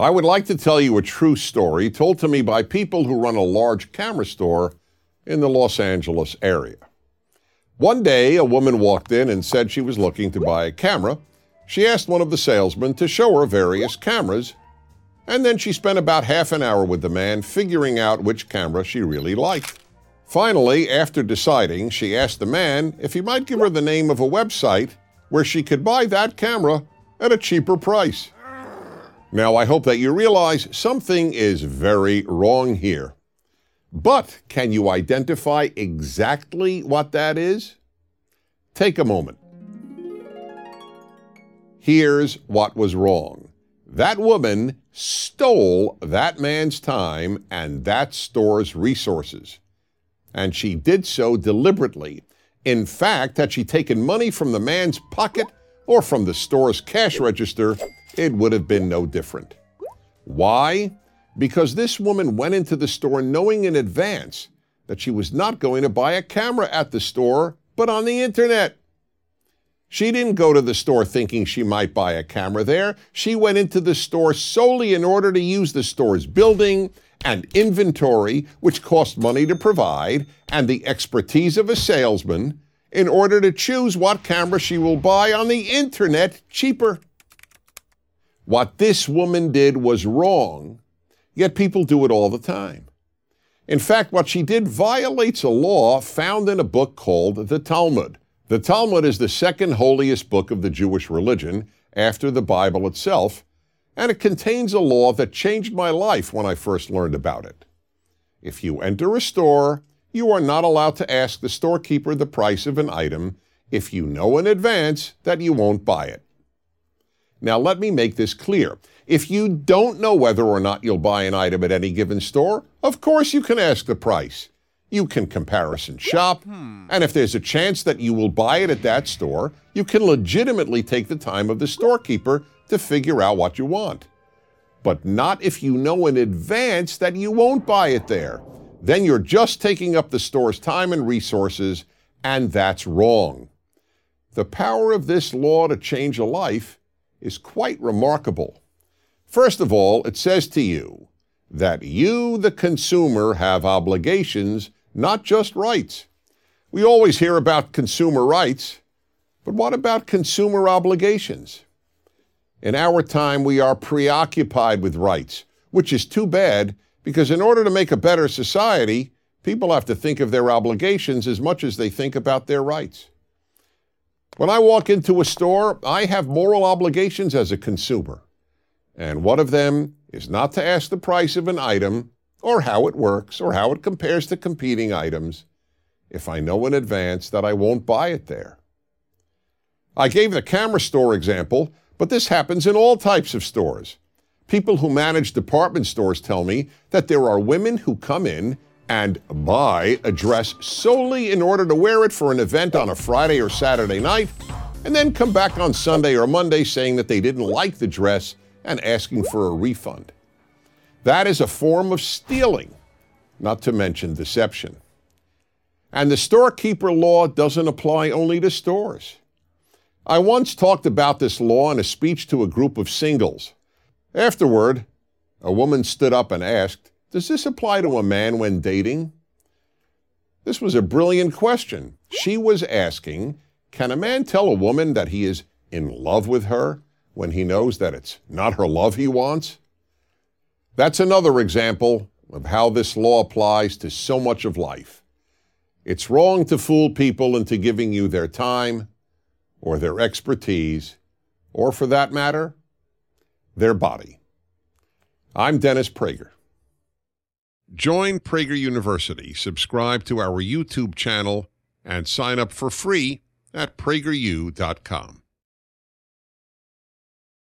I would like to tell you a true story told to me by people who run a large camera store in the Los Angeles area. One day, a woman walked in and said she was looking to buy a camera. She asked one of the salesmen to show her various cameras, and then she spent about half an hour with the man figuring out which camera she really liked. Finally, after deciding, she asked the man if he might give her the name of a website where she could buy that camera at a cheaper price. Now, I hope that you realize something is very wrong here. But can you identify exactly what that is? Take a moment. Here's what was wrong that woman stole that man's time and that store's resources and she did so deliberately. In fact, had she taken money from the man's pocket or from the store's cash register, it would have been no different. Why? Because this woman went into the store knowing in advance that she was not going to buy a camera at the store, but on the internet. She didn't go to the store thinking she might buy a camera there. She went into the store solely in order to use the store's building and inventory, which cost money to provide, and the expertise of a salesman in order to choose what camera she will buy on the internet cheaper. What this woman did was wrong, yet people do it all the time. In fact, what she did violates a law found in a book called the Talmud. The Talmud is the second holiest book of the Jewish religion after the Bible itself and it contains a law that changed my life when I first learned about it. If you enter a store, you are not allowed to ask the storekeeper the price of an item if you know in advance that you won't buy it. Now, let me make this clear. If you don't know whether or not you'll buy an item at any given store, of course you can ask the price. You can comparison shop, hmm. and if there's a chance that you will buy it at that store, you can legitimately take the time of the storekeeper to figure out what you want. But not if you know in advance that you won't buy it there. Then you're just taking up the store's time and resources, and that's wrong. The power of this law to change a life is quite remarkable. First of all, it says to you that you, the consumer, have obligations, not just rights. We always hear about consumer rights, but what about consumer obligations? In our time, we are preoccupied with rights, which is too bad because in order to make a better society, people have to think of their obligations as much as they think about their rights. When I walk into a store, I have moral obligations as a consumer. And one of them is not to ask the price of an item or how it works or how it compares to competing items if I know in advance that I won't buy it there. I gave the camera store example but this happens in all types of stores. People who manage department stores tell me that there are women who come in and buy a dress solely in order to wear it for an event on a Friday or Saturday night, and then come back on Sunday or Monday saying that they didn't like the dress and asking for a refund. That is a form of stealing, not to mention deception. And the storekeeper law doesn't apply only to stores. I once talked about this law in a speech to a group of singles. Afterward, a woman stood up and asked, Does this apply to a man when dating? This was a brilliant question. She was asking, Can a man tell a woman that he is in love with her when he knows that it's not her love he wants? That's another example of how this law applies to so much of life. It's wrong to fool people into giving you their time, or their expertise, or for that matter, their body. I'm Dennis Prager. Join Prager University, subscribe to our YouTube channel, and sign up for free at prageru.com.